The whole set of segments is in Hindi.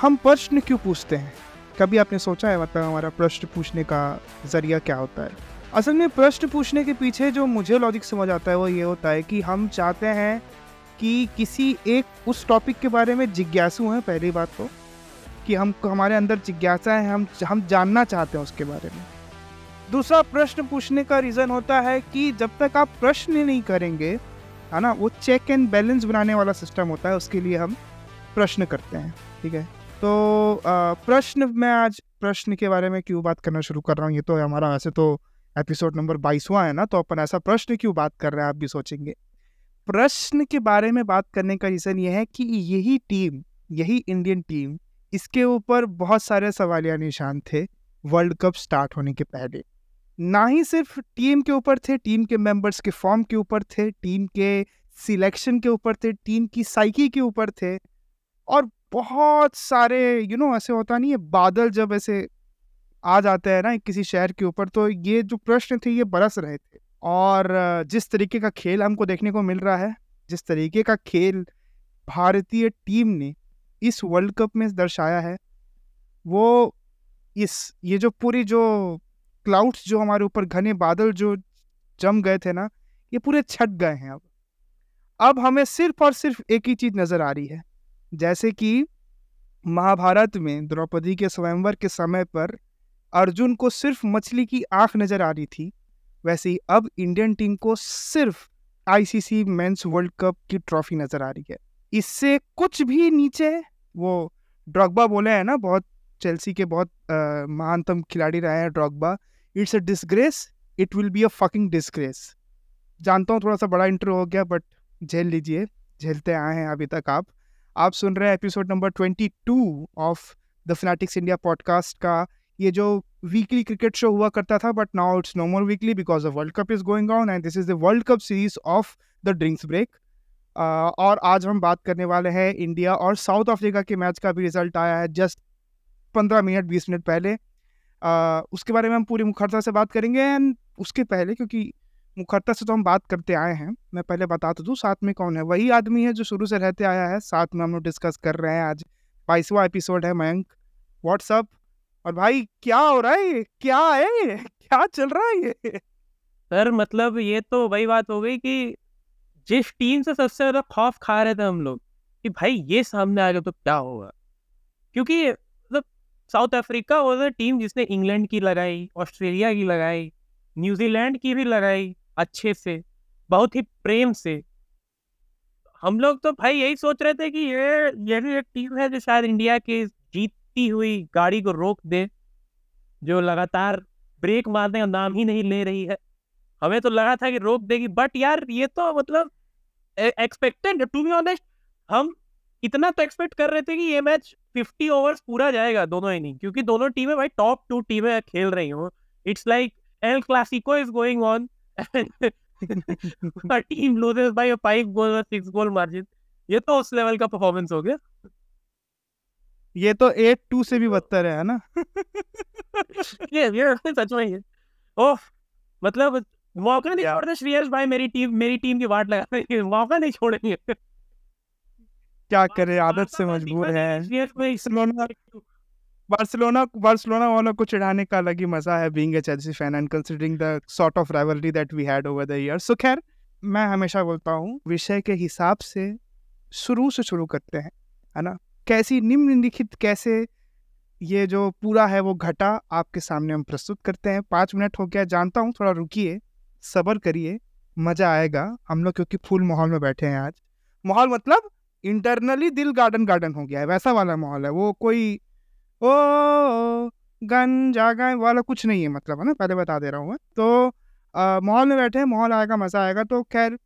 हम प्रश्न क्यों पूछते हैं? कभी आपने सोचा है मतलब हमारा प्रश्न पूछने का ज़रिया क्या होता है? असल में प्रश्न पूछने के पीछे जो मुझे लॉजिक समझ आता है वो ये होता है कि हम चाहते हैं कि किसी एक उस टॉपिक के बारे में जिज्ञासु हैं, पहली बात तो कि हम, हमारे अंदर जिज्ञासा है, हम हम जानना चाहते हैं उसके बारे में। दूसरा प्रश्न पूछने का रीज़न होता है कि जब तक आप प्रश्न नहीं करेंगे, है ना, वो चेक एंड बैलेंस बनाने वाला सिस्टम होता है, उसके लिए हम प्रश्न करते हैं, ठीक है? तो प्रश्न मैं आज, प्रश्न के बारे में क्यों बात करना शुरू कर रहा हूँ? ये तो हमारा वैसे तो एपिसोड नंबर बाईसवा है ना तो अपन ऐसा प्रश्न क्यों बात कर रहे हैं, आप भी सोचेंगे। प्रश्न के बारे में बात करने का रीज़न ये है कि यही टीम यही इंडियन टीम इसके ऊपर बहुत सारे सवालिया निशान थे वर्ल्ड कप स्टार्ट होने के पहले। ना ही सिर्फ़ टीम के ऊपर थे टीम के मेंबर्स के फॉर्म के ऊपर थे टीम के सिलेक्शन के ऊपर थे टीम की साइकी के ऊपर थे। और बहुत सारे यू you नो know, ऐसे होता नहीं है बादल जब ऐसे आ जाते हैं ना किसी शहर के ऊपर तो ये जो प्रश्न थे ये बरस रहे थे। और जिस तरीके का खेल हमको देखने को मिल रहा है जिस तरीके का खेल भारतीय टीम ने इस वर्ल्ड कप में दर्शाया है वो इस ये जो पूरी जो क्लाउड्स जो हमारे ऊपर घने बादल जो जम गए थे ना ये पूरे छट गए हैं अब। अब हमें सिर्फ़ और सिर्फ़ एक ही चीज़ नज़र आ रही है जैसे कि महाभारत में द्रौपदी के स्वयंवर के समय पर अर्जुन को सिर्फ़ मछली की आँख नज़र आ रही थी, वैसे ही अब इंडियन टीम को सिर्फ़ आईसीसी मेंस वर्ल्ड कप की ट्रॉफी नज़र आ रही है। इससे कुछ भी नीचे, वो ड्रॉगबा बोले हैं ना, बहुत चेल्सी के बहुत महानतम खिलाड़ी रहे हैं Drogba, it's a disgrace, it will be a fucking disgrace. जानता हूँ थोड़ा सा बड़ा इंटरव्यू हो गया, बट झेल लीजिए, झेलते आए हैं अभी तक आप। आप सुन रहे हैं episode number twenty two of the Fanatics India podcast का। ये जो वीकली क्रिकेट शो हुआ करता था but now it's no more weekly because the world cup is going on and this is the world cup series of the drinks break और आज हम बात करने वाले हैं इंडिया और साउथ अफ्रीका के मैच का भी रिज़ल्ट आया है जस्ट पंद्रह मिनट बीस मिनट पहले। uh, उसके बारे में हम पूरी मुखरता से बात करेंगे एंड उसके पहले क्योंकि मुखरता से तो हम बात करते आए हैं। मैं पहले बता तो दूँ, साथ में कौन है? वही आदमी है जो शुरू से रहते आया है। साथ में हम लोग डिस्कस कर रहे हैं आज। बाईसवा एपिसोड है मयंक। व्हाट्सअप और भाई, क्या हो रहा है क्या है क्या चल रहा है ये? सर मतलब ये तो वही बात हो गई कि जिस टीम से सबसे ज़्यादा खौफ खा रहे थे हम लोग कि भाई ये सामने आ गया तो क्या होगा? क्योंकि मतलब साउथ अफ्रीका वो टीम जिसने इंग्लैंड की लगाई, ऑस्ट्रेलिया की लगाई, न्यूजीलैंड की भी लगाई अच्छे से, बहुत ही प्रेम से। हम लोग तो भाई यही सोच रहे थे कि ये ये भी एक टीम है जो शायद इंडिया की जीतती हुई गाड़ी को रोक दे, जो लगातार ब्रेक मारने का नाम ही नहीं ले रही है। हमें तो लगा था कि रोक देगी बट यार ये तो मतलब एक्सपेक्टेड टू बी ऑनेस्ट हम इतना तो एक्सपेक्ट कर रहे थे कि ये मैच 50 ओवर्स पूरा जाएगा दोनों इनिंग, क्योंकि दोनों टीमें भाई टॉप टू टीमें खेल रही हूँ। It's like El Clasico is going on team loses by five goal और सिक्स गोल मार्जिन। ये तो उस लेवल का परफॉर्मेंस हो गया। ये तो एट टू से भी बदतर है ना? ये ये सच में ये ओह मतलब मौका नहीं छोड़ते श्रेयस भाई मेरी टीम मेरी टीम की वाट लगा मौका नहीं छोड़ेंगे। क्या करे आदत से मजबूर है। बार्सिलोना बार्सिलोना वालों को चिढ़ाने का अलग ही मज़ा है being a Chelsea fan and considering the sort of rivalry that we had over the year so खैर, मैं हमेशा बोलता हूँ, विषय के हिसाब से शुरू से शुरू करते हैं, है ना? कैसी निम्नलिखित कैसे ये जो पूरा है वो घटा, आपके सामने हम प्रस्तुत करते हैं। पाँच मिनट हो गया, जानता हूँ, थोड़ा रुकिए, सबर करिए, मज़ा आएगा। हम लोग क्योंकि फुल माहौल में बैठे हैं आज। माहौल मतलब इंटरनली दिल गार्डन गार्डन हो गया है, वैसा वाला माहौल है। वो कोई ओ, गन जागा वाला कुछ नहीं है मतलब है ना? पहले बता दे रहा हूँ मैं। तो माहौल में बैठे हैं माहौल आएगा, मज़ा आएगा। तो खैर,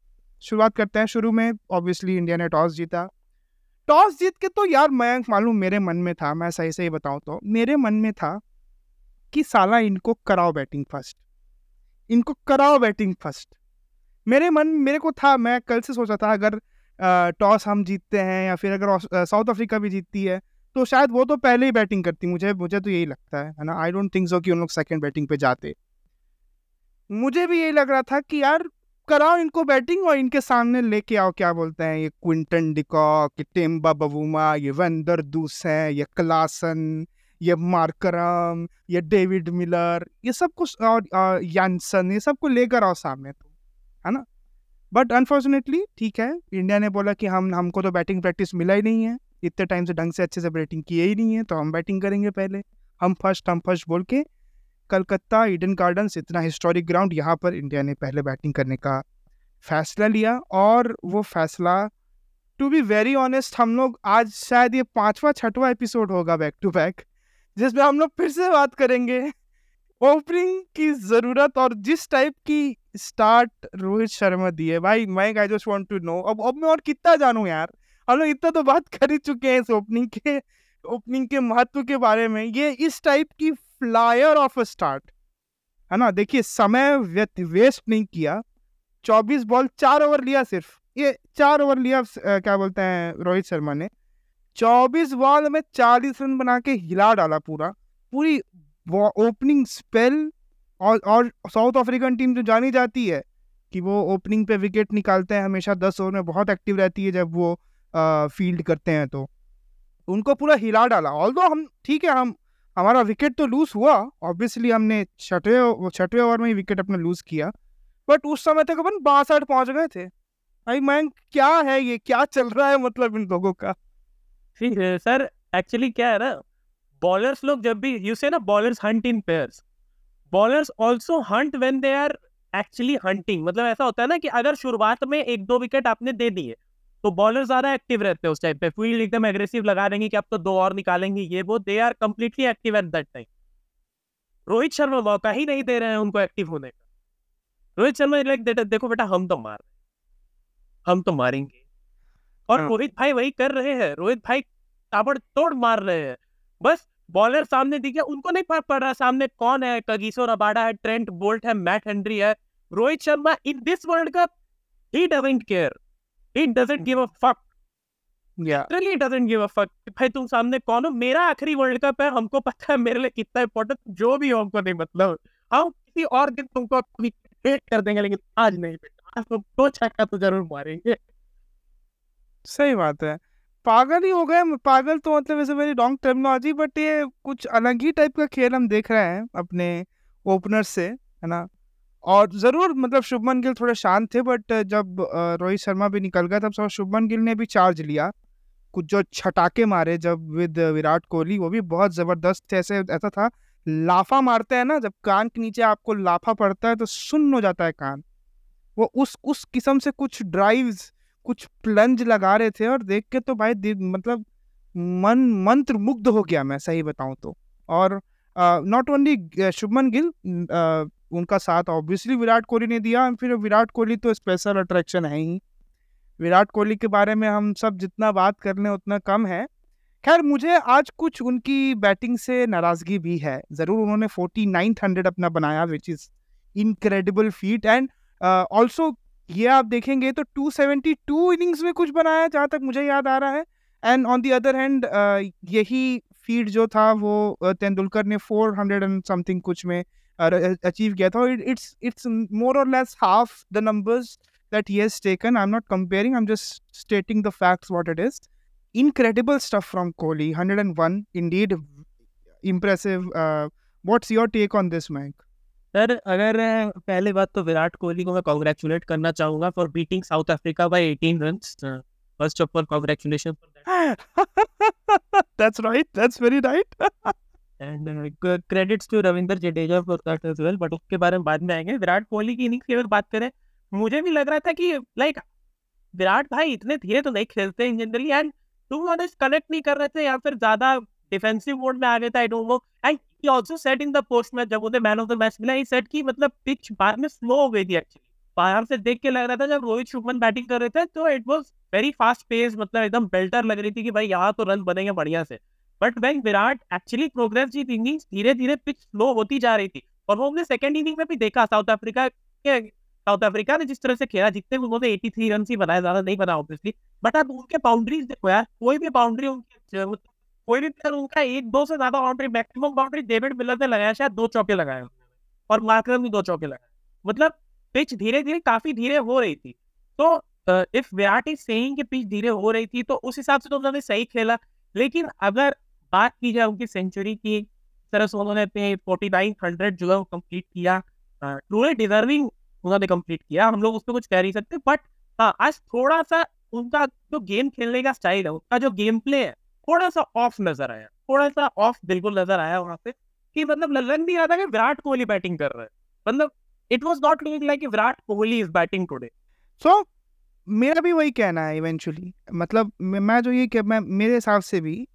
शुरुआत करते हैं शुरू में। ऑब्वियसली इंडिया ने टॉस जीता। टॉस जीत के तो यार, मैं मालूम मेरे मन में था, मैं सही सही बताऊँ तो। मेरे मन में था कि साला इनको कराओ बैटिंग फ़र्स्ट। इनको कराओ बैटिंग फ़र्स्ट। मेरे मन, मेरे को था, मैं कल से सोचा था, अगर टॉस हम जीतते हैं या फिर अगर साउथ अफ्रीका भी जीतती है तो शायद वो तो पहले ही बैटिंग करती, मुझे मुझे तो यही लगता है ना? आई डोंट थिंक सो कि उन लोग सेकेंड बैटिंग पे जाते। मुझे भी यही लग रहा था कि यार, कराओ इनको बैटिंग और इनके सामने लेके आओ, क्या बोलते हैं ये क्विंटन डिकॉक टेम्बा बबूमा ये वेंदर दूस है, ये क्लासन ये मार्करम ये डेविड मिलर ये सब कुछ और यानसन ये सब सबको लेकर आओ सामने तो है ना? बट अनफॉर्चुनेटली ठीक है इंडिया ने बोला कि हम, हमको तो बैटिंग प्रैक्टिस मिला ही नहीं है। इतने टाइम से ढंग से अच्छे से बैटिंग किए ही नहीं है तो हम बैटिंग करेंगे पहले। हम फ़र्स्ट हम फ़र्स्ट बोल के कलकत्ता ईडन गार्डन्स इतना हिस्टोरिक ग्राउंड यहाँ पर इंडिया ने पहले बैटिंग करने का फैसला लिया। और वो फैसला टू बी वेरी ऑनेस्ट हम लोग आज शायद ये पांचवा, छठवा एपिसोड होगा बैक टू बैक जिसमें हम लोग फिर से बात करेंगे। ओपनिंग की ज़रूरत और जिस टाइप की स्टार्ट रोहित शर्मा दिए भाई, मैं I just want to know अब अब मैं और कितना जानूं यार? हम लोग इतना तो बात कर ही चुके हैं इस ओपनिंग के ओपनिंग के महत्व के बारे में। ये इस टाइप की फ्लायर ऑफ़ अ स्टार्ट है ना? देखिए, समय व्यत वेस्ट नहीं किया। 24 बॉल चार ओवर लिया सिर्फ़। ये चार ओवर लिया क्या बोलते हैं, रोहित शर्मा ने। 24 बॉल में 40 रन बना के हिला डाला पूरा। पूरी ओपनिंग स्पेल और और साउथ अफ्रीकन टीम जो जानी जाती है कि वो ओपनिंग पे विकेट निकालते हैं। हमेशा दस ओवर में बहुत एक्टिव रहती है जब वो फ़ील्ड करते हैं तो। उनको पूरा हिला डाला। ऑल हम, ठीक है, हम, हमारा विकेट तो लूज हुआ। ऑब्वियसली हमने छठवें छठवें ओवर में ही विकेट अपना लूज किया। बट उस समय तक अपन बासठ पहुँच गए थे। भाई मैं क्या है ये? क्या चल रहा है मतलब इन लोगों का? ठीक है सर एक्चुअली क्या है ना बॉलर्स लोग जब भी यू से ना bowlers hunt in pairs bowlers also hunt when they are actually hunting मतलब ऐसा होता है ना कि अगर शुरुआत में एक दो विकेट आपने दे दिए तो बॉलर ज़्यादा एक्टिव रहते हैं उस टाइम पे। फ़ील्ड एकदम एग्रेसिव लगा देंगे कि अब तो दो और निकालेंगे ये वो they are completely active at that time Rohit Sharma मौका ही नहीं दे रहे हैं उनको एक्टिव होने का। रोहित शर्मा लाइक देखो बेटा हम तो मार हम तो मारेंगे। और हाँ। रोहित भाई वही कर रहे हैं। रोहित भाई ताबड़ तोड़ मार रहे हैं। बस बॉलर सामने दिखे उनको नहीं फ़र्क पड़ रहा सामने कौन है? कगीसो रबाडा है ट्रेंट बोल्ट है मैट हेनरी है। Rohit Sharma in this world cup he doesn't care Doesn't give a fuck. Yeah. Really doesn't give a fuck. भाई तुम सामने कौन हो? मेरा आखिरी वर्ल्ड कप है। हमको पता है मेरे लिए कितना इंपॉर्टेंट जो भी हो हमको नहीं मतलब हम किसी और दिन तुमको कर देंगे लेकिन आज नहीं। आज दो छक्का तो ज़रूर मारेंगे। सही बात है। पागल ही हो गए पागल तो मतलब वैसे मेरी रॉन्ग टर्मिनोलॉजी बट ये कुछ अलग ही टाइप का खेल हम देख रहे हैं अपने ओपनर से है ना? और ज़रूर मतलब शुभमन गिल थोड़े शांत थे बट जब रोहित शर्मा भी निकल गया, तब शुभमन गिल ने भी चार्ज लिया। कुछ जो छटाके मारे जब विद विराट कोहली, वो भी बहुत ज़बरदस्त थे, ऐसे, ऐसा था, लाफा मारते हैं ना, जब कान के नीचे आपको लाफा पड़ता है तो सुन्न हो जाता है कान। वो उस उस किस्म से कुछ ड्राइव्स कुछ प्लंज लगा रहे थे, और देख के तो भाई मतलब मन, मंत्र मुग्ध हो गया मैं, सही बताऊँ तो। और नॉट ओनली शुभमन गिल उनका साथ ऑब्वियसली विराट कोहली ने दिया फिर विराट कोहली तो स्पेशल अट्रैक्शन है ही। विराट कोहली के बारे में हम सब जितना बात कर लें उतना कम है। खैर, मुझे आज कुछ उनकी बैटिंग से नाराज़गी भी है। ज़रूर उन्होंने फोर्टी नाइन्थ हंड्रेड अपना बनाया which is incredible feat and also ये आप देखेंगे तो 272 इनिंग्स में कुछ बनाया, जहाँ तक मुझे याद आ रहा है। And on the other hand यही फ़ीड जो था वो तेंदुलकर ने 400 एंड समथिंग कुछ में अचीव किया था it's it's more or less half the numbers that he has taken. I'm not comparing, I'm just stating the facts what it is. Incredible stuff from Kohli, 101, indeed impressive. Uh, what's your take on this, Mike? Sir अगर पहले बात तो विराट कोहली को मैं कॉन्ग्रेचुलेट करना चाहूंगा for beating South Africa by 18 runs first of all congratulation that's right that's very right and credits to Ravinder Jadeja for that as well but उसके बारे में बाद में आएँगे। विराट कोहली की इनिंग्स की अगर बात करें, मुझे भी लग रहा था कि लाइक विराट भाई इतने धीरे तो नहीं खेलते हैं generally and to honest connect नहीं कर रहे थे या फिर ज़्यादा डिफेंसिव मोड में आ गए थे I don't know and he also said in the post match जब उन्हें मैन ऑफ़ द मैच मिला ही सेट की मतलब पिच बाद में स्लो हो गई थी एक्चुअली बाहर से देख के लग रहा था जब रोहित शुभमन बैटिंग कर रहे थे तो it was very fast pace मतलब एकदम बेल्टर लग रही थी कि भाई यहाँ तो रन बनेंगे बढ़िया से। But when Virat actually progress ji innings धीरे धीरे पिच स्लो होती जा रही थी। और वो हमने सेकंड इनिंग में भी देखा साउथ अफ्रीका के साउथ अफ्रीका ने जिस तरह से खेला, जितने उन्होंने 83 रन ही बनाए, ज़्यादा नहीं बना ऑब्वियसली बट अब उनके बाउंड्रीज देखो यार, कोई भी बाउंड्री उनकी कोई भी प्लेयर उनका एक, दो से ज़्यादा boundary maximum boundary David Miller ने लगाया, शायद दो चौके लगाए और मार्कर भी दो चौके लगाए। मतलब पिच धीरे धीरे काफ़ी धीरे हो रही थी। तो इफ़ विराट इज़ सेइंग कि पिच धीरे हो रही थी तो उस हिसाब से तो उन्होंने सही खेला। लेकिन अगर बात की जाए उनकी सेंचुरी की तरह से उन्होंने अपने फोर्टी नाइन हंड्रेड जो है वो कंप्लीट किया। ट्रूली डिजर्विंग उन्होंने कंप्लीट किया। हम लोग उस पर कुछ कह नहीं सकते बट हाँ आज थोड़ा सा उनका जो गेम खेलने का स्टाइल है, उनका जो गेम प्ले है थोड़ा सा ऑफ़ नज़र आया। थोड़ा सा ऑफ़ बिल्कुल नज़र आया वहाँ पे, कि मतलब लग नहीं रहा था कि विराट कोहली बैटिंग कर रहा है। मतलब it was not looking like Virat Kohli is batting today so मेरा भी वही कहना है इवेंचुअली मतलब मैं जो ये मैं, मेरे हिसाब से भी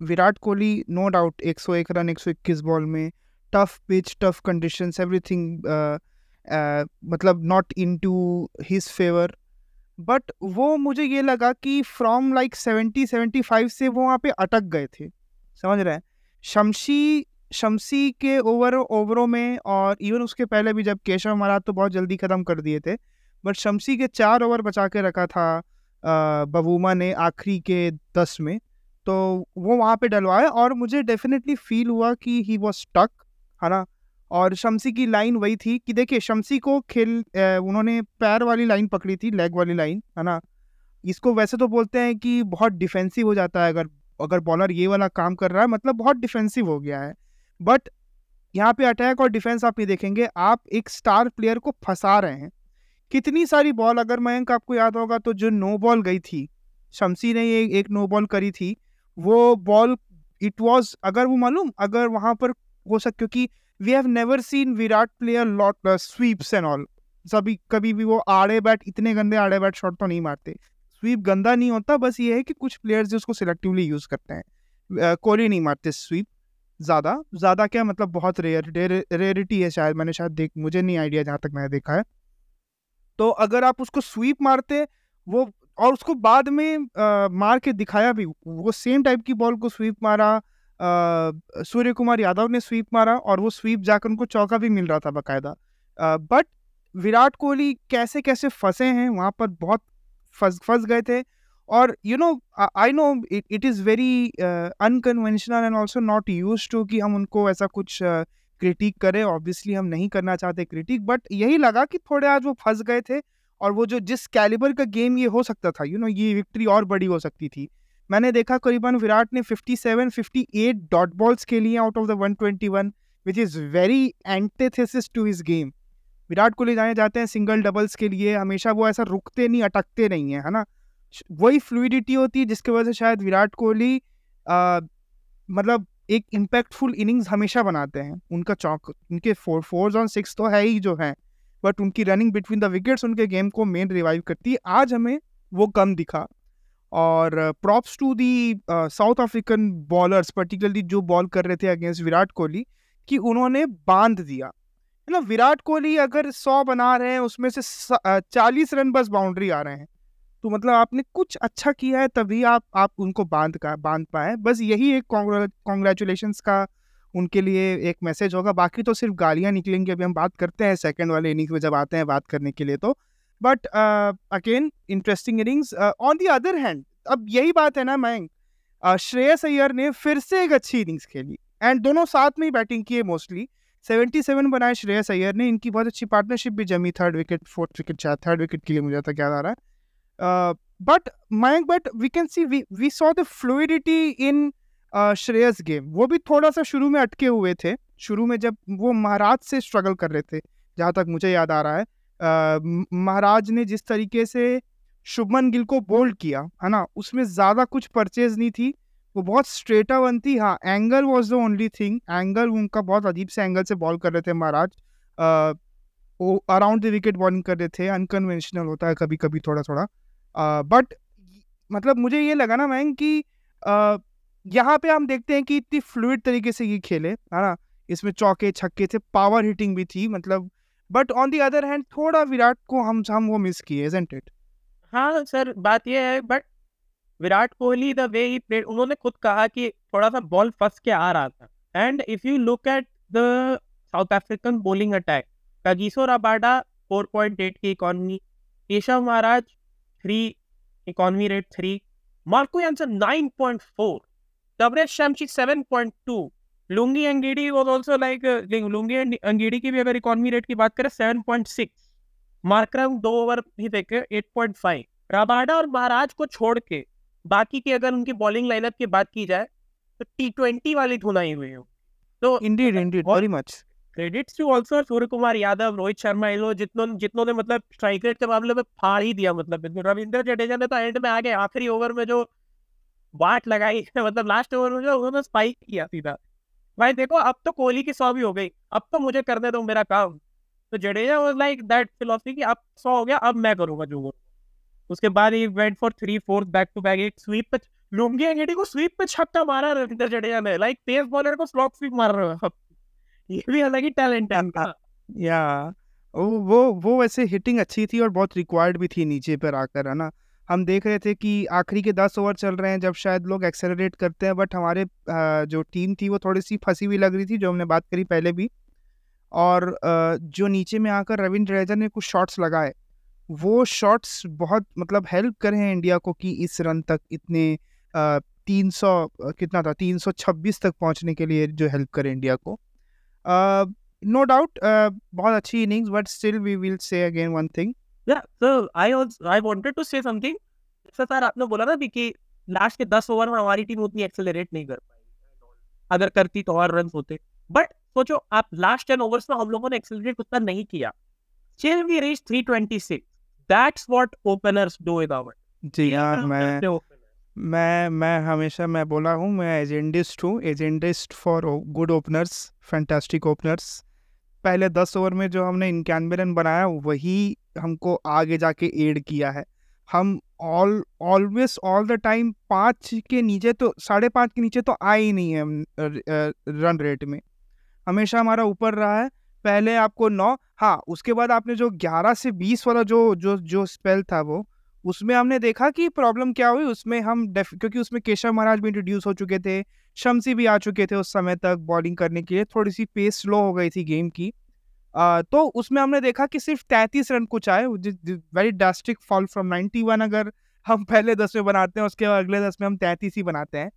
Virat Kohli no doubt 101 run 121 ball में tough pitch tough conditions everything मतलब not into his favour but वो मुझे ये लगा कि from like seventy seventy five से वो वहाँ पे अटक गए थे। समझ रहे हैं? शमशी शमसी के ओवर ओवरों में और इवन उसके पहले भी जब केशव महाराज तो बहुत जल्दी ख़त्म कर दिए थे। बट शमसी के चार ओवर बचा के रखा था बबूमा ने आखिरी के दस में। तो वो वहाँ पे डलवाए और मुझे डेफिनेटली फील हुआ कि ही वॉज़ स्टक है ना? और शमसी की लाइन वही थी कि देखिए, शमसी को खेल उन्होंने पैर वाली लाइन पकड़ी थी लेग वाली लाइन है ना? इसको वैसे तो बोलते हैं कि बहुत डिफेंसिव हो जाता है अगर अगर बॉलर ये वाला काम कर रहा है मतलब बहुत डिफेंसिव हो गया है। बट यहाँ पे अटैक और डिफेंस आप ये देखेंगे, आप एक स्टार प्लेयर को फंसा रहे हैं। कितनी सारी बॉल अगर मयंक आपको याद होगा तो जो नो बॉल गई थी, शमसी ने ये एक नो बॉल करी थी वो बॉल इट वॉज़ अगर वो मालूम, अगर वहाँ पर हो सक, क्योंकि we have never seen Virat player lot sweeps and all सभी, कभी भी वो आड़े बैट इतने गंदे आड़े बैट शॉट तो नहीं मारते। स्वीप गंदा नहीं होता, बस ये है कि कुछ प्लेयर्स उसको सिलेक्टिवली यूज़ करते हैं। कोहली नहीं मारते स्वीप ज़्यादा। ज़्यादा क्या मतलब बहुत रेयर रेयरिटी है शायद, मैंने शायद देख, मुझे नहीं आइडिया जहाँ तक मैंने देखा है। तो अगर आप उसको स्वीप मारते, वो और उसको बाद में आ, मार के दिखाया भी। वो सेम टाइप की बॉल को स्वीप मारा सूर्य कुमार यादव ने स्वीप मारा और वो स्वीप जाकर उनको चौका भी मिल रहा था बाकायदा। बट विराट कोहली कैसे कैसे फंसे हैं वहाँ पर बहुत फंस फंस गए थे। और you know I know it is very unconventional and also not use to कि हम उनको ऐसा कुछ क्रिटिक uh, करें। ऑब्वियसली हम नहीं करना चाहते क्रिटिक बट यही लगा कि थोड़े आज वो फंस गए थे। और वो जो जिस कैलिबर का गेम ये हो सकता था यू you नो know, ये विक्ट्री और बड़ी हो सकती थी। मैंने देखा करीबन विराट ने 57 58 डॉट बॉल्स के लिए out of the 121 which is very antithesis to his game Virat Kohli जाने जाते हैं सिंगल डबल्स के लिए हमेशा वो ऐसा रुकते नहीं अटकते नहीं है है ना? वही फ्लूडिटी होती है जिसकी वजह से शायद विराट कोहली मतलब एक इम्पैक्टफुल इनिंग्स हमेशा बनाते हैं। उनका चौक उनके फोर फोर्स ऑन सिक्स तो है ही जो है। बट उनकी रनिंग बिटवीन द विकेट्स उनके गेम को मेन रिवाइव करती है। आज हमें वो कम दिखा। और props to the South African bowlers particularly जो बॉल कर रहे थे अगेंस्ट विराट कोहली, कि उन्होंने बाँध दिया। है ना, विराट कोहली अगर सौ बना रहे हैं, उसमें से चालीस रन बस बाउंड्री आ रहे हैं। तो मतलब आपने कुछ अच्छा किया है, तभी आप आप उनको बाँध का, बाँध पाए। बस यही एक कॉन्ग्रेचुलेशन का उनके लिए एक मैसेज होगा। बाकी तो सिर्फ़ गालियाँ निकलेंगी। अभी हम बात करते हैं सेकेंड वाले इनिंग्स में जब आते हैं बात करने के लिए तो। But again interesting innings on the other hand अब यही बात है ना मयंक uh, श्रेयस अय्यर ने फिर से एक अच्छी इनिंग्स खेली। एंड दोनों साथ में ही बैटिंग की है मोस्टली 77 बनाए श्रेयस अय्यर ने। इनकी बहुत अच्छी पार्टनरशिप भी जमी। थर्ड विकेट फोर्थ विकेट शायद थर्ड विकेट के लिए मुझे तक क्या आ रहा है। But Mayank but we can see we saw the fluidity in Shreyas game. वो भी थोड़ा सा शुरू में अटके हुए थे। शुरू में जब वो महाराज से स्ट्रगल कर रहे थे, जहाँ तक मुझे याद आ रहा है महाराज ने जिस तरीके से शुभमन गिल को बोल्ड किया, है ना, उसमें ज़्यादा कुछ परचेज नहीं थी। वो बहुत स्ट्रेटा वन थी। हाँ angle was the only thing angle उनका बहुत अजीब से एंगल से बॉल कर रहे थे महाराज। वो अराउंड द विकेट बॉलिंग कर रहे थे। अनकन्वेंशनल होता है कभी कभी थोड़ा थोड़ा बट मतलब मुझे ये लगा ना मैम कि यहाँ पे हम देखते हैं कि इतनी फ्लूड तरीके से ये खेले, है ना? इसमें चौके, छक्के थे पावर हिटिंग भी थी मतलब but on the other hand थोड़ा विराट को हम हम वो मिस किए इट हाँ सर बात ये है but Virat Kohli the way he played उन्होंने खुद कहा कि थोड़ा सा बॉल फंस के आ रहा था। And if you look at the South African bowling attack Rabada four point 4.8 की economy Keshav Maharaj three economy rate three Marco Jansen 9.4 Tabraiz Shamsi seven point two Lungi Ngidi was also like Lungi Ngidi की भी अगर इकोनॉमी रेट की बात करें सेवन पॉइंट सिक्स मार्क्रम दो ओवर भी देखे एट पॉइंट फाइव राबाडा और महाराज को छोड़ के बाकी की अगर उनकी बॉलिंग लाइनअप की बात की जाए तो टी ट्वेंटी वाली धुनाई हुई हो। तो indeed indeed very much credit to also Surya Kumar Yadav Rohit Sharma इन लोग जितनों जितनों ने मतलब स्ट्राइक रेट के मामले में फाड़ ही दिया मतलब। रविंद्र जडेजा ने तो एंड में आ गए आखिरी ओवर में जो बाट लगाई मतलब लास्ट ओवर में जो उन्होंने स्पाइक किया सीधा। भाई देखो, अब तो कोहली की सौ भी हो गई, अब तो मुझे करने दो मेरा काम। तो Jadeja was like that philosophy कि अब सौ हो गया, अब मैं करूँगा जो उसके बाद he went for three fourth back to back एक स्वीप पे, लुंगी एंगेडी को स्वीप पे छक्का मारा रविंद्र जडेजा ने लाइक तेज बॉलर को स्लॉक स्वीप मार रहे हो। ये भी अलग ही टैलेंट है उनका। या वो वो वैसे हिटिंग अच्छी थी और बहुत रिक्वायर्ड भी थी नीचे पर आकर, है ना? हम देख रहे थे कि आखिरी के दस ओवर चल रहे हैं, जब शायद लोग एक्सेलरेट करते हैं बट हमारे जो टीम थी वो थोड़ी सी फंसी हुई लग रही थी, जो हमने बात करी पहले भी। और जो नीचे में आकर रविंद्र जडेजा ने कुछ शॉट्स लगाए, वो शॉट्स बहुत मतलब हेल्प करे हैं इंडिया को कि इस रन तक इतने तीन सौ कितना था, तीन सौ छब्बीस तक पहुँचने के लिए जो हेल्प करे इंडिया को। नो डाउट बहुत अच्छी innings but still we will say again one thing yeah so I I wanted to say something sir आपने बोला ना कि लास्ट के दस ओवर में हमारी टीम उतनी एक्सेलरेट नहीं कर पाई अगर करती तो और रन होते। बट सोचो आप लास्ट टेन ओवर्स में हम लोगों ने एक्सेलरेट उतना नहीं किया। Still we reach 326 that's what openers do with our जी यार मैं मैं मैं हमेशा मैं बोला हूँ मैं एजेंडिस्ट हूँ। Agendist for good openers fantastic openers पहले दस ओवर में जो हमने इक्यानवे रन बनाया वही हमको आगे जाके एड किया है। हम all always all the time पाँच के नीचे तो साढ़े पाँच के नीचे तो आए ही नहीं है रन रेट में। हमेशा हमारा ऊपर रहा है। पहले आपको नौ हाँ उसके बाद आपने जो ग्यारह से बीस वाला जो जो जो स्पेल था वो, उसमें हमने देखा कि प्रॉब्लम क्या हुई, उसमें हम क्योंकि उसमें केशव महाराज भी इंट्रोड्यूस हो चुके थे, शमसी भी आ चुके थे उस समय तक बॉलिंग करने के लिए। थोड़ी सी पेस स्लो हो गई थी गेम की। तो उसमें हमने देखा कि सिर्फ़ तैंतीस रन कुछ आए very drastic fall from ninety one अगर हम पहले दस में बनाते हैं उसके बाद अगले दस में हम तैंतीस ही बनाते हैं।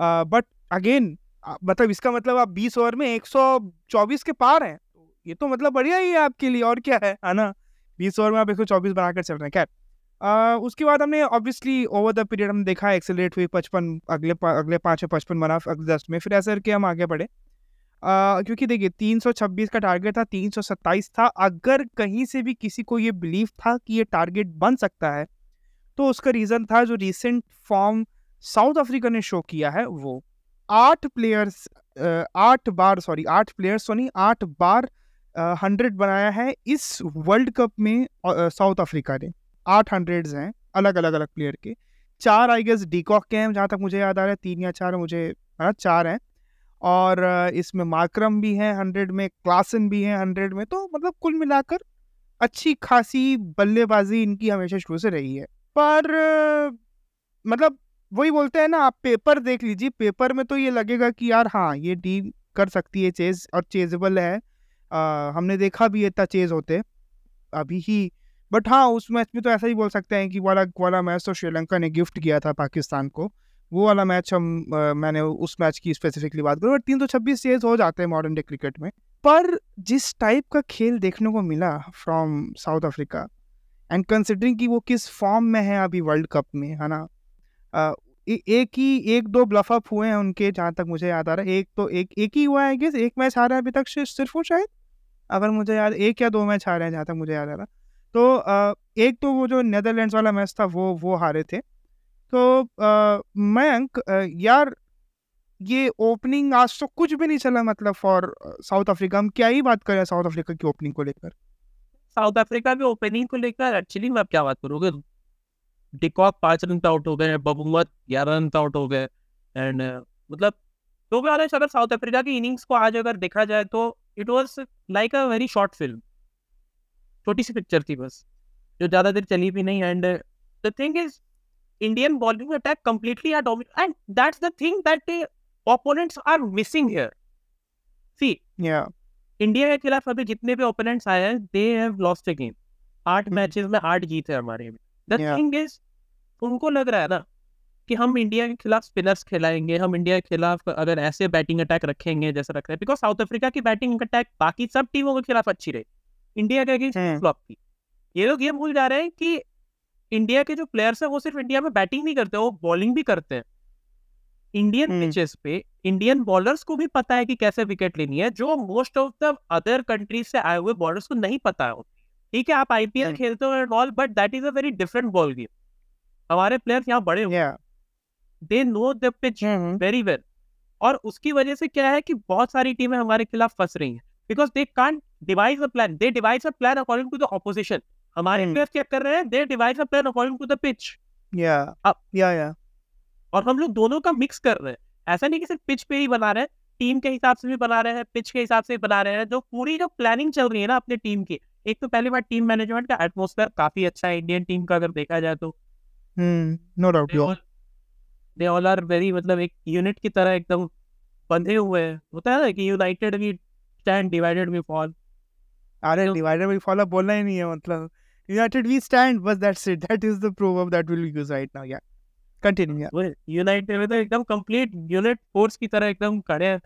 बट अगेन मतलब इसका मतलब आप बीस ओवर में एक सौ चौबीस के पार हैं ये तो मतलब बढ़िया ही है आपके लिए और क्या है है ना? बीस ओवर में आप एक सौ चौबीस बनाकर चल रहे हैं क्या Uh, उसके बाद हमने ऑब्वियसली ओवर द पीरियड हम देखा एक्सेलरेट हुई पचपन अगले पा, अगले पाँच में पचपन बना अगले दस में फिर ऐसा करके हम आगे बढ़े। क्योंकि देखिए 326 का टारगेट था 327 था। अगर कहीं से भी किसी को ये बिलीव था कि ये टारगेट बन सकता है तो उसका रीज़न था जो रिसेंट फॉर्म साउथ अफ्रीका ने शो किया है, वो। आठ प्लेयर्स आठ बार सॉरी आठ प्लेयर्स सॉरी आठ बार हंड्रेड बनाया है इस वर्ल्ड कप में साउथ अफ्रीका ने। आठ हंड्रेड्स हैं अलग अलग अलग प्लेयर के। चार आई गेस डीकॉक के हैं, जहाँ तक मुझे याद आ रहा है, तीन या चार मुझे हाँ चार हैं। और इसमें माक्रम भी हैं हंड्रेड में क्लासन भी है हंड्रेड में तो मतलब कुल मिलाकर अच्छी खासी बल्लेबाजी इनकी हमेशा शुरू से रही है। पर मतलब वही बोलते हैं ना आप पेपर देख लीजिए पेपर में तो ये लगेगा कि यार हाँ ये टीम कर सकती है चेज और चेजेबल है। आ, हमने देखा भी इतना चेज होते अभी ही बट हाँ उस मैच में तो ऐसा ही बोल सकते हैं कि वाला वाला मैच तो श्रीलंका ने गिफ्ट किया था पाकिस्तान को। वो वाला मैच हम मैंने उस मैच की स्पेसिफिकली बात करूँ तीन सौ छब्बीस चेज हो जाते हैं मॉडर्न डे क्रिकेट में। पर जिस टाइप का खेल देखने को मिला from South Africa and considering कि वो किस फॉर्म में है अभी वर्ल्ड कप में, है ना? एक ही, एक दो ब्लफअप हुए हैं उनके, जहाँ तक मुझे याद आ रहा है। एक तो एक एक ही हुआ है कि एक मैच आ रहा है अभी तक सिर्फ़ वो शायद, अगर मुझे याद, एक या दो मैच रहे हैं जहाँ तक मुझे याद आ रहा। तो एक तो वो जो नेदरलैंड्स वाला मैच था, वो वो हारे थे। तो मयंक यार ये ओपनिंग आज तो कुछ भी नहीं चला मतलब फॉर साउथ अफ्रीका हम क्या ही बात करें साउथ अफ्रीका की ओपनिंग को लेकर? साउथ अफ्रीका की ओपनिंग को लेकर एक्चुअली मैं क्या बात करूँगा डिकॉक पाँच रन पे आउट हो गए बबुमत ग्यारह रन पे आउट हो गए एंड मतलब तो भी अगर साउथ अफ्रीका की इनिंग्स को आज अगर देखा जाए तो it was like a very short film छोटी सी पिक्चर थी बस, जो ज़्यादा देर चली भी नहीं and the thing is Indian bowling attack completely are dominate and that's the thing that opponents are missing here see yeah India के खिलाफ अभी जितने भी ओपोनेंट्स आए हैं they have lost a game आठ मैचेस में आठ जीत है हमारे में. द थिंग इज़ उनको लग रहा है ना कि हम इंडिया के खिलाफ स्पिनर्स खिलाएँगे हम इंडिया के खिलाफ अगर ऐसे बैटिंग अटैक रखेंगे जैसे रख रहे हैं बिकॉज़ साउथ अफ्रीका की बैटिंग अटैक बाकी सब टीमों के खिलाफ अच्छी रही. इंडिया के अगेंस्ट फ्लॉप थी. ये लोग ये भूल जा रहे हैं कि इंडिया के जो प्लेयर्स हैं वो सिर्फ़ इंडिया में बैटिंग नहीं करते वो बॉलिंग भी करते हैं। Indian hmm. पिचेस पे इंडियन बॉलर्स को भी पता है कि कैसे विकेट लेनी है जो most of the other countries से आए हुए बॉलर्स को नहीं पता है। ठीक है आप आईपीएल हम्म। खेलते हो ball but that is a very different ball game हमारे प्लेयर्स यहाँ बड़े हुए they know the pitch hmm, very well और उसकी वजह से क्या है कि बहुत सारी टीमें हमारे खिलाफ फंस रही हैं। Because they can't devise a plan they devise a plan according to the opposition हमारे। प्लेयर्स क्या कर रहे हैं they devise a plan according to the pitch या अब- या या और हम लोग दोनों का मिक्स कर रहे हैं। ऐसा नहीं कि सिर्फ़ पिच पे ही बना रहे हैं टीम के हिसाब से भी बना रहे हैं पिच के हिसाब से भी बना रहे हैं जो पूरी जो प्लानिंग चल रही है ना अपने टीम की। एक तो पहली बार टीम मैनेजमेंट का एटमोसफेयर काफ़ी अच्छा है इंडियन टीम का अगर देखा जाए तो। No doubt they all are very मतलब एक यूनिट की तरह एकदम बंधे हुए हैं। होता है ना कि united we stand divided we fall अरे डिवाइडर विल फॉलो बोलना ही नहीं है मतलब। यूनाइटेड वी स्टैंड बस that's it that is the prove that will use right now या कंटिन्यू या यूनाइटेड में तो एकदम कंप्लीट यूनिट फोर्स की तरह एकदम खड़े हैं।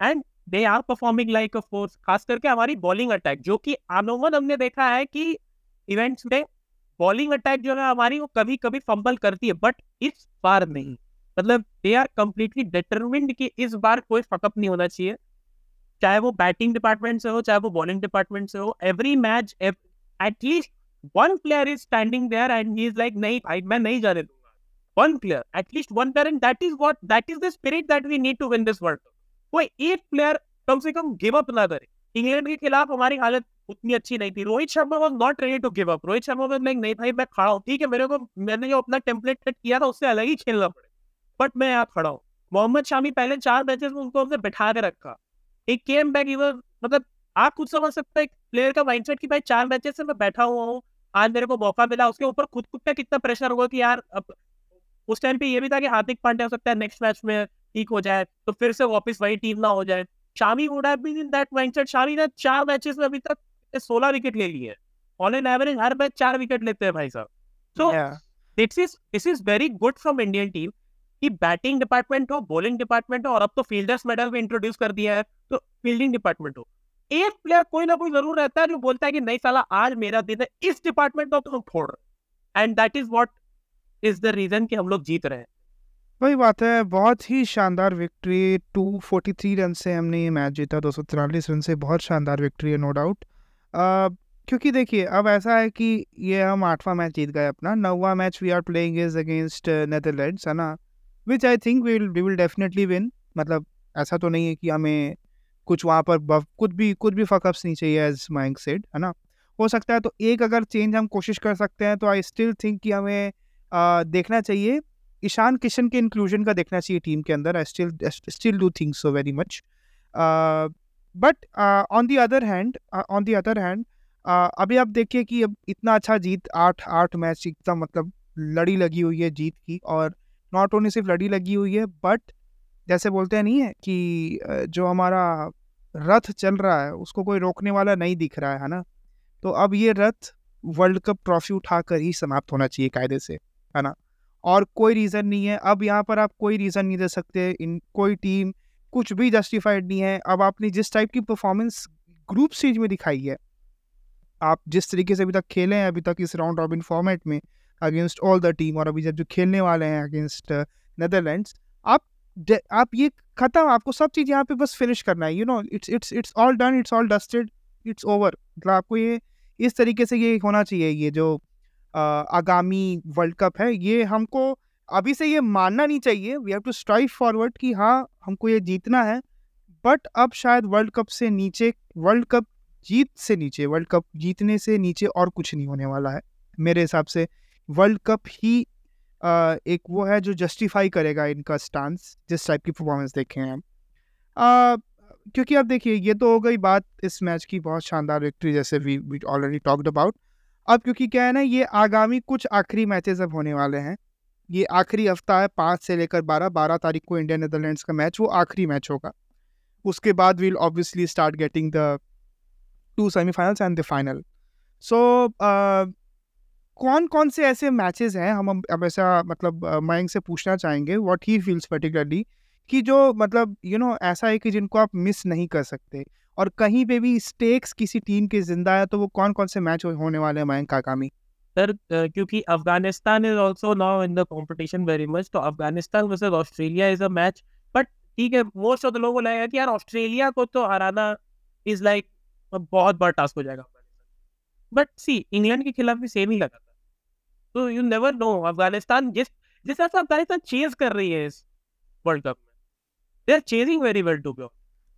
And they are performing like a force खास करके हमारी बॉलिंग अटैक जो कि अमूमन हमने देखा है कि इवेंट्स में बॉलिंग अटैक जो है हमारी, वो कभी कभी फंबल करती है बट इस बार नहीं। मतलब दे आर कम्प्लीटली डिटरमिंड कि इस बार कोई फकअप नहीं होना चाहिए। चाहे वो बैटिंग डिपार्टमेंट से हो, चाहे वो बॉलिंग डिपार्टमेंट से हो every match at least one player is standing there and he is like नहीं भाई मैं नहीं जाने दूँगा one player at least one player and that is what that is the spirit that we need to win this world कोई एक प्लेयर कम से कम गिव अप ना करे। इंग्लैंड के खिलाफ हमारी हालत उतनी अच्छी नहीं थी। Rohit Sharma was not ready to give up Rohit Sharma was like नहीं भाई, मैं खड़ा हूँ। ठीक है, मेरे को, मैंने जो अपना टेम्पलेट सेट किया था, उससे अलग ही खेलना पड़े बट मैं यहाँ खड़ा हूँ। मोहम्मद शामी पहले चार मैचेस में उनको हमने बैठा के रखा। एक केम बैक इवन मतलब आप खुद समझ सकते हैं प्लेयर का माइंडसेट कि भाई, चार मैचेस से मैं बैठा हुआ हूँ। आज मेरे को मौका मिला उसके ऊपर खुद खुद पे कितना प्रेशर होगा कि यार अब उस टाइम पे ये भी था कि हार्दिक पांड्या हो सकता है नेक्स्ट मैच में ठीक हो जाए तो फिर से वापस वही टीम ना हो जाए। Shami would have been in that mindset Shami ने चार मैचेस में अभी तक सोलह विकेट ले लिए। ऑन एन एवरेज हर मैच चार विकेट लेते हैं भाई साहब। So this is this is very good from Indian team कि बैटिंग डिपार्टमेंट हो बॉलिंग डिपार्टमेंट हो और अब तो फील्डर्स मेडल भी इंट्रोड्यूस कर दिया है तो फील्डिंग डिपार्टमेंट हो। एक प्लेयर कोई ना कोई ज़रूर रहता है जो बोलता है कि, नहीं साला, आज मेरा दिन है, इस डिपार्टमेंट में तो हम फोड़ and that is what is the reason कि हम लोग जीत रहे हैं। वही बात है, बहुत ही शानदार विक्ट्री 243 रन से हमने ये मैच जीता दो रन से बहुत शानदार विक्ट्री है नो डाउट क्योंकि देखिए, अब ऐसा है कि ये हम आठवां मैच जीत गए अपना, नौवां match we are playing is against Netherlands है ना? Which I think we will definitely win मतलब ऐसा तो नहीं है कि हमें कुछ वहाँ पर बफ कुछ भी कुछ भी फकअप्स नहीं चाहिए एज माइंग सेड है ना? हो सकता है तो एक अगर चेंज हम कोशिश कर सकते हैं तो आई स्टिल थिंक कि हमें uh, देखना चाहिए। ईशान किशन के इंक्लूजन का देखना चाहिए टीम के अंदर I still still do think so very much but on the other hand on the other hand अभी आप देखिए कि अब इतना अच्छा जीत आठ आठ मैच एकदम मतलब लड़ी लगी हुई है जीत की और नॉट ओनली सिर्फ़ लड़ी लगी हुई है बट जैसे बोलते हैं नहीं है कि जो हमारा रथ चल रहा है, उसको कोई रोकने वाला नहीं दिख रहा है ना? तो अब ये रथ वर्ल्ड कप ट्रॉफी उठाकर ही समाप्त होना चाहिए कायदे से, है ना? और कोई रीज़न नहीं है। अब यहाँ पर आप कोई रीज़न नहीं दे सकते, इन कोई टीम कुछ भी जस्टिफाइड नहीं है। अब आपने जिस टाइप की परफॉर्मेंस ग्रुप स्टेज में दिखाई है, आप जिस तरीके से अभी तक खेले हैं, अभी तक इस राउंड रॉबिन फॉर्मेट में अगेंस्ट ऑल द टीम और अभी जब जो खेलने वाले हैं अगेंस्ट नेदरलैंड्स आप ये खत्म आपको सब चीज़ यहाँ पे बस फिनिश करना है you know it's it's it's all done it's all dusted it's over मतलब आपको ये इस तरीके से ये होना चाहिए ये जो आगामी वर्ल्ड कप है ये हमको अभी से ये मानना नहीं चाहिए we have to strive forward कि हाँ हमको ये जीतना है बट अब शायद वर्ल्ड कप से नीचे वर्ल्ड कप जीत से नीचे वर्ल्ड कप जीतने से नीचे और कुछ नहीं होने वाला है मेरे हिसाब से वर्ल्ड कप ही आ, एक वो है जो जस्टिफाई करेगा इनका स्टांस जिस टाइप की परफॉर्मेंस देखे हैं हम क्योंकि अब देखिए, ये तो हो गई बात इस मैच की बहुत शानदार विक्ट्री जैसे we we already talked about अब क्योंकि क्या है ना, ये आगामी कुछ आखिरी मैचेस अब होने वाले हैं। ये आखिरी हफ़्ता है, पाँच से लेकर बारह बारह तारीख को इंडिया नेदरलैंड्स का मैच वो आखिरी मैच होगा। उसके बाद we'll obviously start getting the two semifinals and the final so कौन कौन से ऐसे मैचेस हैं हम अब ऐसा मतलब मयंक से पूछना चाहेंगे व्हाट ही फील्स पर्टिकुलरली कि जो मतलब यू you नो know, ऐसा है कि जिनको आप मिस नहीं कर सकते और कहीं पे भी स्टेक्स किसी टीम के ज़िंदा है तो वो कौन कौन से मैच होने वाले हैं मयंक काकामी सर क्योंकि Afghanistan is also now in the competition very much तो Afghanistan versus Australia is a match but ठीक है मोस्ट ऑफ़ द लोगों को लगेगा कि यार ऑस्ट्रेलिया को तो हराना इज़ लाइक बहुत बड़ा टास्क हो जाएगा। बट सी इंग्लैंड के खिलाफ भी सेम ही लगा। तो यू नेवर नो अफ़गानिस्तान जिस जिस तरह से अफ़गानिस्तान चेज कर रही है इस वर्ल्ड कप में। They are chasing very well to be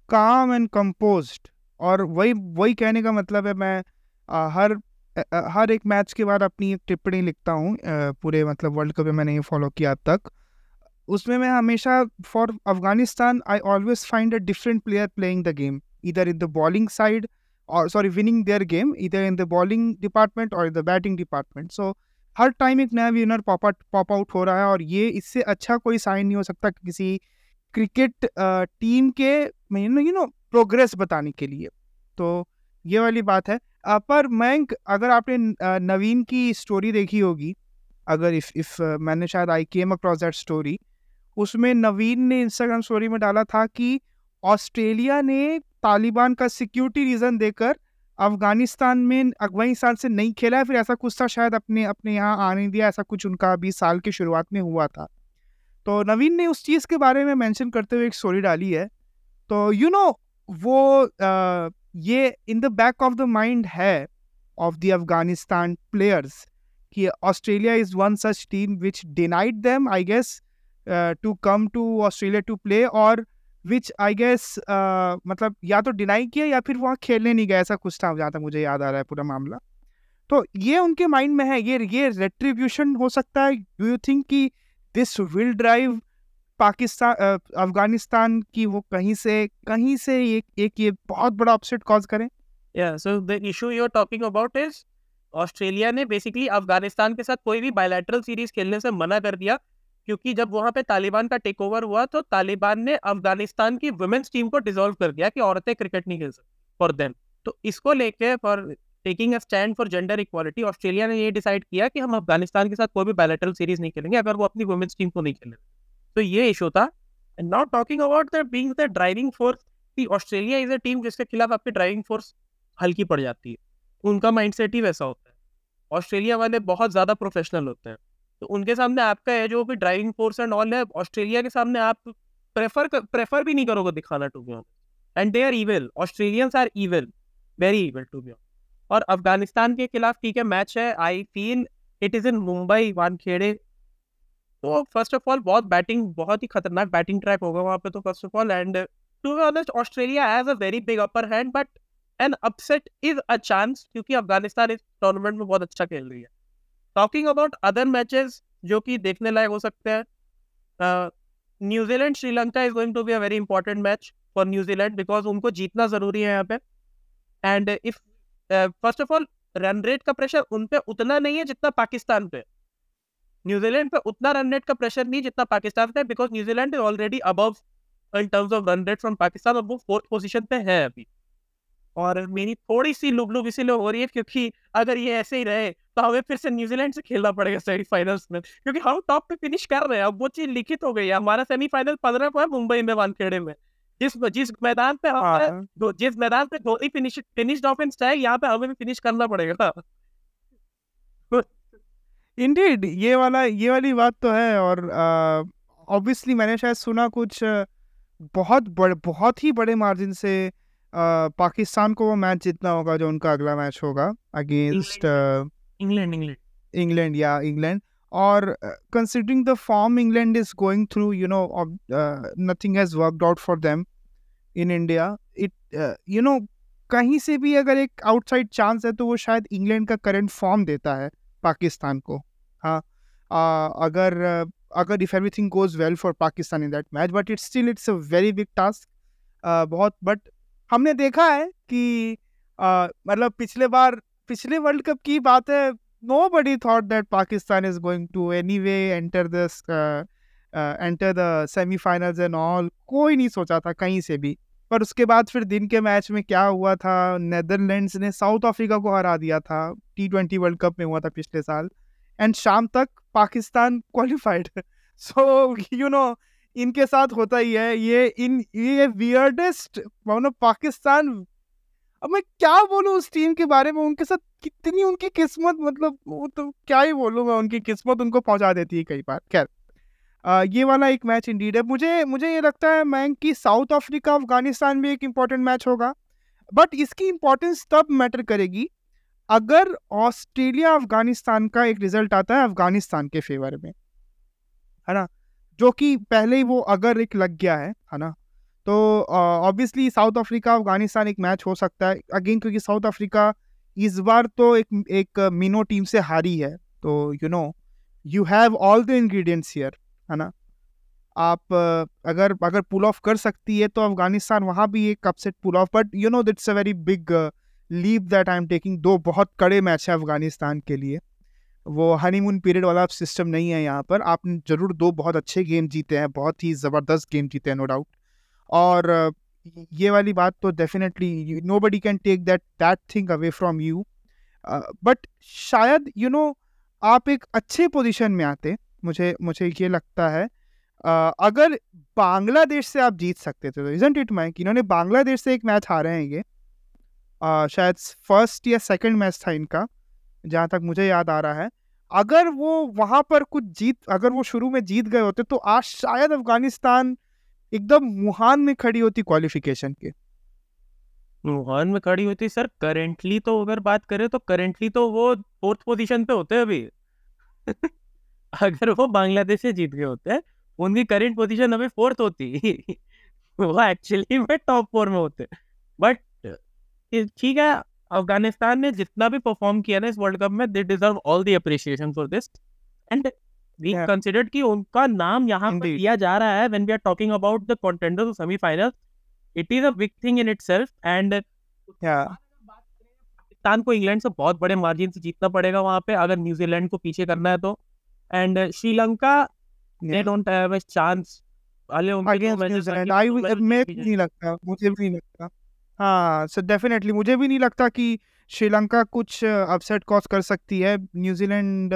calm and composed और वही वही कहने का मतलब है मैं आ, हर आ, हर एक मैच के बाद अपनी एक टिप्पणी लिखता हूँ पूरे मतलब वर्ल्ड कप में मैंने ये फॉलो किया अब तक। उसमें मैं हमेशा for Afghanistan I always find a different player playing the game इधर इन द बॉलिंग साइड और सॉरी विनिंग देयर गेम इधर इन द बॉलिंग डिपार्टमेंट और in the batting department so हर टाइम एक नया विनर पॉप पॉप आउट हो रहा है और ये इससे अच्छा कोई साइन नहीं हो सकता किसी क्रिकेट टीम के यू नो प्रोग्रेस बताने के लिए। तो ये वाली बात है। पर मयंक, अगर आपने नवीन की स्टोरी देखी होगी, अगर इफ़ इफ़ मैंने शायद I came across that story उसमें नवीन ने इंस्टाग्राम स्टोरी में डाला था कि ऑस्ट्रेलिया ने तालिबान का सिक्योरिटी रीज़न देकर अफ़गानिस्तान में अफ़गानिस्तान से नहीं खेला है फिर ऐसा कुछ था शायद अपने अपने यहाँ आने दिया ऐसा कुछ उनका अभी साल की शुरुआत में हुआ था। तो नवीन ने उस चीज़ के बारे में मेंशन करते हुए एक स्टोरी डाली है। तो यू you नो know, वो आ, ये in the back of the mind है ऑफ़ द अफ़गानिस्तान प्लेयर्स कि Australia is one such team which denied them I guess to come to Australia to play और विच आई गेस मतलब या तो डिनाई किया या फिर वहाँ खेलने नहीं गया, ऐसा कुछ था जहाँ तक मुझे याद आ रहा है पूरा मामला। तो ये उनके माइंड में है, ये ये रेट्रीब्यूशन हो सकता है। डू यू थिंक कि this will drive Pakistan Afghanistan की वो कहीं से कहीं से एक एक ये बहुत बड़ा अपसेट कॉज करें? या so the issue you are talking about is Australia ने बेसिकली अफ़गानिस्तान के साथ कोई भी बायलैटरल सीरीज़ खेलने से मना कर दिया। क्योंकि जब वहाँ पे तालिबान का टेक ओवर हुआ तो तालिबान ने अफ़गानिस्तान की वुमेन्स टीम को डिसॉल्व कर दिया कि औरतें क्रिकेट नहीं खेल सकती फॉर देम तो इसको लेके for taking a stand for gender equality Australia ने ये डिसाइड किया कि हम अफ़गानिस्तान के साथ कोई भी बैलेटरल सीरीज़ नहीं खेलेंगे अगर वो अपनी वुमेन्स टीम को नहीं खेले तो ये इशू था। And not talking about the being the driving force की ऑस्ट्रेलिया इज़ अ टीम जिसके खिलाफ आपकी ड्राइविंग फोर्स हल्की पड़ जाती है। उनका माइंडसेट ही वैसा होता है। ऑस्ट्रेलिया वाले बहुत ज़्यादा प्रोफेशनल होते हैं। तो उनके सामने आपका है जो भी ड्राइविंग फोर्स एंड ऑल है ऑस्ट्रेलिया के सामने आप प्रेफर प्रेफर भी नहीं करोगे दिखाना to be and they are evil Australians are evil very evil to be और अफ़गानिस्तान के खिलाफ ठीक है मैच है. I feel it is in Mumbai Wankhede तो फ़र्स्ट ऑफ़ ऑल बहुत बैटिंग बहुत ही खतरनाक बैटिंग ट्रैक होगा वहाँ पे तो first of all and to be honest Australia has a very big upper hand but an upset is a chance क्योंकि अफ़गानिस्तान इस टूर्नामेंट में बहुत अच्छा खेल रही है। टॉकिंग अबाउट अदर मैचेस जो कि देखने लायक हो सकते हैं New Zealand Sri Lanka is going to be a very important match for New Zealand because उनको जीतना ज़रूरी है यहाँ पे। And if first of all run rate का प्रेशर उन पे उतना नहीं है जितना पाकिस्तान पे। न्यूजीलैंड पे उतना रन रेट का प्रेशर नहीं जितना पाकिस्तान पे because New Zealand is already above in terms of run rate from Pakistan और वो फोर्थ पोजीशन पे है अभी। और मेरी थोड़ी सी लुब लुब इसीलिए हो रही है क्योंकि अगर ये ऐसे ही रहे तो हमें फिर से न्यूजीलैंड से खेलना पड़ेगा सेमीफाइनल्स में। क्योंकि हम टॉप पे फिनिश कर रहे हैं अब वो चीज़ लिखित हो गई है। हमारा सेमीफाइनल पंद्रह को है मुंबई में वानखेड़े में जिस जिस मैदान पे हम हाँ। जिस मैदान पे Dhoni finish finish off in style यहाँ पे हमें भी फिनिश करना पड़ेगा। इंडीड ये वाला ये वाली बात तो है और ऑब्वियसली मैंने शायद सुना कुछ बहुत बड़े बहुत ही बड़े मार्जिन से पाकिस्तान को वो मैच जीतना होगा जो उनका अगला मैच होगा अगेंस्ट इंग्लैंड। England England. या इंग्लैंड। और considering the form England is going through you know nothing has worked out for them in India it you know कहीं से भी अगर एक आउटसाइड चांस है तो वो शायद इंग्लैंड का करंट फॉर्म देता है पाकिस्तान को। हाँ uh, अगर uh, अगर if everything goes well for Pakistan in that match but it's still it's a very big task बहुत बट हमने देखा है कि मतलब पिछले बार, पिछले वर्ल्ड कप की बात है nobody thought that Pakistan is going to anyway enter this enter the semifinals and all कोई नहीं सोचा था कहीं से भी। पर उसके बाद फिर दिन के मैच में क्या हुआ था? नेदरलैंड्स ने साउथ अफ्रीका को हरा दिया था। टी ट्वेंटी वर्ल्ड कप में हुआ था पिछले साल। एंड शाम तक Pakistan qualified so you know इनके साथ होता ही है। ये इन, ये वियर्डेस्ट मतलब पाकिस्तान अब मैं क्या बोलूँ उस टीम के बारे में? उनके साथ कितनी उनकी किस्मत मतलब वो तो क्या ही बोलूँ मैं, उनकी किस्मत उनको पहुँचा देती है कई बार। खैर ये वाला एक मैच इंडीड है। मुझे मुझे ये लगता है, मैं कि साउथ अफ्रीका अफ़गानिस्तान भी एक इंपॉर्टेंट मैच होगा। बट इसकी इम्पोर्टेंस तब मैटर करेगी अगर ऑस्ट्रेलिया अफ़गानिस्तान का एक रिज़ल्ट आता है अफ़गानिस्तान के फेवर में। है ना? जो कि पहले ही वो अगर एक लग गया है है ना? तो ऑब्वियसली साउथ अफ्रीका अफ़गानिस्तान एक मैच हो सकता है। अगेन क्योंकि साउथ अफ्रीका इस बार तो एक एक मिनो टीम से हारी है। तो you know you have all the ingredients here है ना? आप, अगर अगर पुल ऑफ़ कर सकती है तो अफ़गानिस्तान वहाँ भी एक upset pull off but you know that's a very big leap that I am taking though बहुत कड़े मैच है अफ़गानिस्तान के लिए। वो हनीमून पीरियड वाला सिस्टम नहीं है यहाँ पर। आप ज़रूर दो बहुत अच्छे गेम जीते हैं बहुत ही ज़बरदस्त गेम जीते हैं नो डाउट और ये वाली बात तो definitely nobody can take that that thing away from you but शायद यू you नो know, आप एक अच्छे पोजीशन में आते मुझे मुझे ये लगता है। uh, अगर बांग्लादेश से आप जीत सकते थे तो इजंट इट माइक इन्होंने बांग्लादेश से एक मैच हारे हैं ये। uh, शायद फ़र्स्ट या सेकंड मैच था इनका। जहाँ तक मुझे याद आ रहा है, अगर वो वहाँ पर कुछ जीत, अगर वो शुरू में जीत गए होते तो आज शायद अफ़गानिस्तान एकदम मुहान में खड़ी होती क्वालिफिकेशन के। वुहान में खड़ी होती सर करेंटली तो अगर बात करें तो करेंटली तो वो फोर्थ पोजीशन पे होते अभी। अगर वो बांग्लादेश से जीत गए होते उनकी करेंट पोजीशन अभी फोर्थ होती। वो एक्चुअली में टॉप फोर में होते। बट ठीक है अफ़गानिस्तान ने जितना भी परफॉर्म किया ना इस वर्ल्ड कप में they deserve all the appreciation for this and we considered कि उनका नाम यहाँ पर दिया जा रहा है when we are talking about the contenders of semifinal it is a big thing in itself and Pakistan को इंग्लैंड से बहुत बड़े मार्जिन से जीतना पड़ेगा वहाँ पे अगर न्यूजीलैंड को पीछे करना है तो. And Sri Lanka they don't have a chance New Zealand I नहीं लगता मुझे भी नहीं लगता। हाँ सो डेफिनेटली मुझे भी नहीं लगता कि श्रीलंका कुछ अपसेट कॉज कर सकती है। न्यूजीलैंड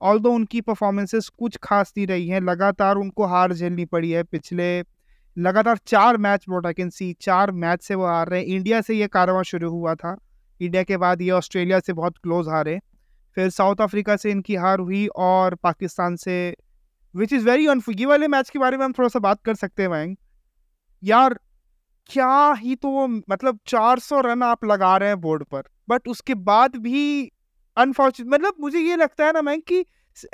ऑल दो उनकी परफॉर्मेंसेस कुछ खास नहीं रही हैं, लगातार उनको हार झेलनी पड़ी है। पिछले लगातार चार match what I can see चार मैच से वो हार रहे हैं। इंडिया से ये कारवा शुरू हुआ था। इंडिया के बाद ये ऑस्ट्रेलिया से बहुत क्लोज हारे। फिर साउथ अफ्रीका से इनकी हार हुई और पाकिस्तान से विच इज़ वेरी अनफु ये वाले मैच के बारे में हम थोड़ा सा बात कर सकते हैं वैंग यार क्या ही तो वो मतलब 400 रन आप लगा रहे हैं बोर्ड पर बट उसके बाद भी अनफॉर्चुनेट मतलब मुझे ये लगता है ना मैं कि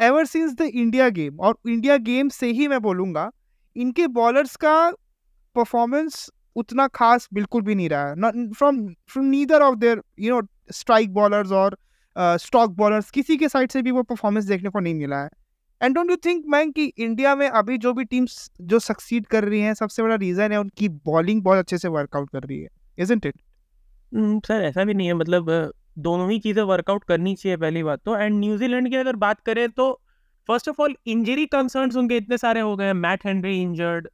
ever since the India game और इंडिया गेम से ही मैं बोलूँगा इनके बॉलर्स का परफॉर्मेंस उतना खास बिल्कुल भी नहीं रहा है। From from neither of their you know strike bowlers और स्टॉक uh, बॉलर्स किसी के साइड से भी वो परफॉर्मेंस देखने को नहीं मिला है। And don't you think man कि इंडिया में अभी जो भी टीम्स जो सक्सीड कर रही हैं, सबसे बड़ा रीज़न है उनकी बॉलिंग बहुत अच्छे से वर्कआउट कर रही है इजंट इट सर ऐसा भी नहीं है मतलब दोनों ही चीज़ें वर्कआउट करनी चाहिए, पहली बात तो। एंड न्यूजीलैंड की अगर बात करें तो first of all injury concerns उनके इतने सारे हो गए हैं। Matt Henry injured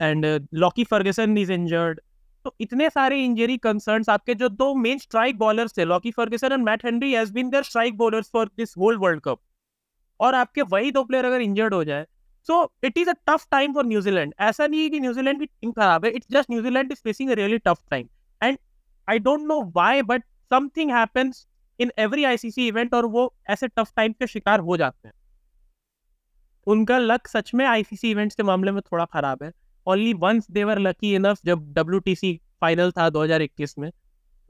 and Lockie Ferguson is injured तो इतने सारे इंजरी कंसर्न्स आपके जो दो मेन स्ट्राइक बॉलर्स थे Lockie Ferguson and Matt Henry has been their strike bowlers for this whole world cup और आपके वही दो प्लेयर अगर इंजर्ड हो जाए so it is a tough time for New Zealand ऐसा नहीं है कि न्यूजीलैंड की टीम खराब है it's just New Zealand is facing a really tough time and I don't know why but something happens in every ICC event और वो ऐसे टफ टाइम के शिकार हो जाते हैं। उनका लक सच में आईसीसी इवेंट्स के मामले में थोड़ा खराब है। Only once they were lucky enough जब डब्ल्यूटीसी फाइनल था 2021 में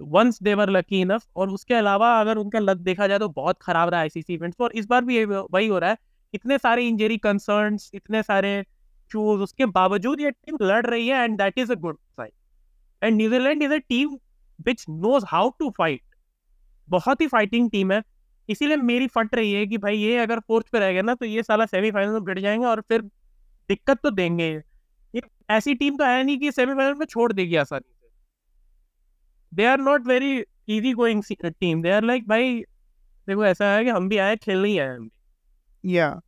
वंस देवर लकी इनफ और उसके अलावा अगर उनका लक देखा जाए तो बहुत खराब रहा आईसीसी इवेंट्स और इस बार भी वही हो रहा है। इतने सारे इंजरी कंसर्न इतने सारे चूज़ उसके बावजूद ये टीम लड़ रही है and that is a good sign and New Zealand is a team which knows how to fight बहुत ही फाइटिंग टीम है। इसीलिए मेरी फट रही है कि भाई ये अगर फोर्थ पे गया ना तो ये साला सेमीफाइनल में गिर जाएँगे और फिर दिक्कत तो देंगे ये ऐसी टीम तो है नहीं कि सेमीफाइनल में छोड़ देगी आसानी। They are not very easy going team they are like भाई, देखो, ऐसा है कि हम भी आए खेलने ही आए हम या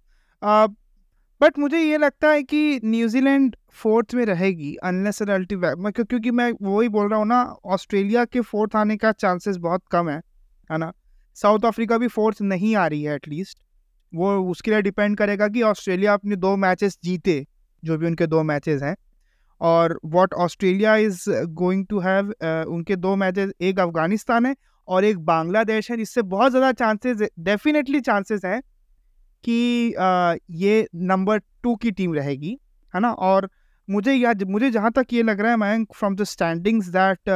बट मुझे ये लगता है कि न्यूजीलैंड फोर्थ में रहेगी अनलेस मैं क्योंकि मैं वही बोल रहा हूँ ना ऑस्ट्रेलिया के फोर्थ आने का चांसेस बहुत कम है है ना? साउथ अफ्रीका भी फोर्थ नहीं आ रही है एटलीस्ट वो, उसके लिए डिपेंड करेगा कि ऑस्ट्रेलिया अपने दो मैचेस जीते, जो भी उनके दो मैचेस हैं। और what Australia is going to have उनके दो मैचेस एक अफ़गानिस्तान है और एक बांग्लादेश है जिससे बहुत ज़्यादा चांसेस डेफिनेटली चांसेस हैं कि uh, ये नंबर टू की टीम रहेगी है ना? और मुझे याद मुझे जहाँ तक ये लग रहा है मैं from the standings that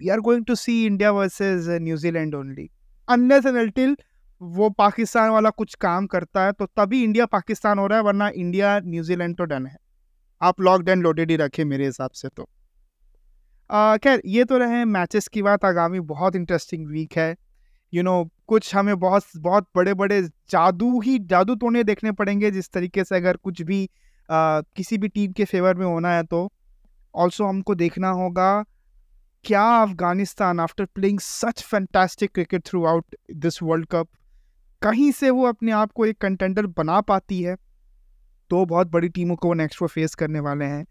we are going to see India versus New Zealand only unless and until वो पाकिस्तान वाला कुछ काम करता है तो तभी इंडिया पाकिस्तान हो रहा है वरना इंडिया न्यूजीलैंड तो डन है। आप लॉकड एंड लोडेड ही रखें मेरे हिसाब से तो। खैर ये तो रहे मैचेस की बात। आगामी बहुत इंटरेस्टिंग वीक है। यू you नो know, कुछ हमें बहुत बहुत बड़े बड़े जादू ही जादू तोड़ने देखने पड़ेंगे। जिस तरीके से अगर कुछ भी आ, किसी भी टीम के फेवर में होना है तो। ऑल्सो हमको देखना होगा क्या Afghanistan after playing such fantastic cricket throughout this world cup कहीं से वो अपने आप को एक कंटेंडर बना पाती है? दो बहुत बड़ी टीमों को वो नेक्स्ट वो फेस करने वाले हैं।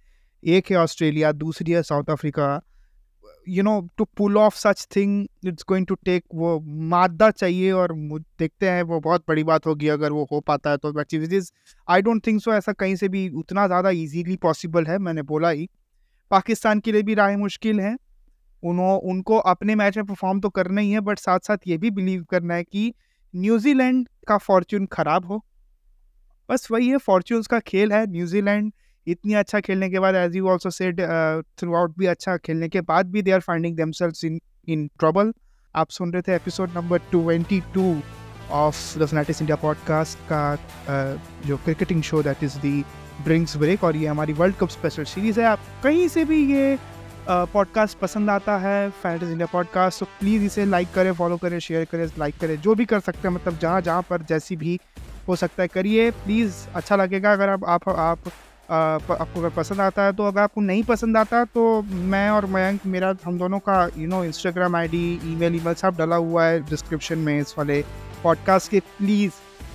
एक है ऑस्ट्रेलिया, दूसरी है South Africa. You know to pull off such thing it's going to take वो मादा चाहिए और देखते हैं, वो बहुत बड़ी बात होगी अगर वो हो पाता है तो। Is I don't think so ऐसा कहीं से भी उतना ज़्यादा ईजीली पॉसिबल है, मैंने बोला ही। पाकिस्तान के लिए भी राय मुश्किल है। उन्हों उनको अपने मैच में परफॉर्म तो करना ही है बट साथ साथ ये भी बिलीव करना है कि न्यूजीलैंड का फॉर्च्यून ख़राब हो। बस वही है फॉर्च्यून्स का खेल है न्यूजीलैंड इतनी अच्छा खेलने के बाद as you also said throughout भी अच्छा खेलने के बाद भी they are finding themselves in in trouble आप सुन रहे थे episode number twenty two of the Fanatics India podcast का uh, जो cricketing show that is the drinks break और ये हमारी वर्ल्ड कप स्पेशल सीरीज़ है। आप कहीं से भी ये पॉडकास्ट uh, पसंद आता है फैंटेज इंडिया पॉडकास्ट तो प्लीज़ इसे लाइक करें फॉलो करें शेयर करें लाइक करें जो भी कर सकते हैं मतलब जहाँ जहाँ पर जैसी भी हो सकता है, करिए प्लीज़ अच्छा लगेगा। अगर आप आप आप आपको अगर पसंद आता है तो अगर आपको नहीं पसंद आता तो मैं और मयंक, मेरा, हम दोनों का you know Instagram I D email email सब डला हुआ है डिस्क्रिप्शन में इस वाले पॉडकास्ट के। प्लीज़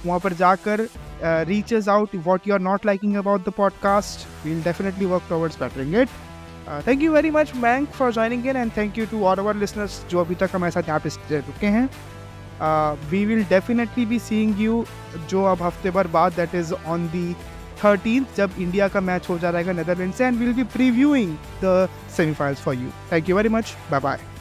वहाँ पर जाकर reach reaches out what you are not liking about the podcast we'll definitely work towards bettering it thank you very much thanks for joining in and thank you to all our listeners जो अभी तक हमारे साथ यहाँ पे रुके हैं। We will definitely be seeing you जो अब हफ़्ते भर बाद that is on the thirteen जब इंडिया का मैच हो जा रहेगा नेदरलैंड से and will be previewing the semifinals for you thank you very much bye bye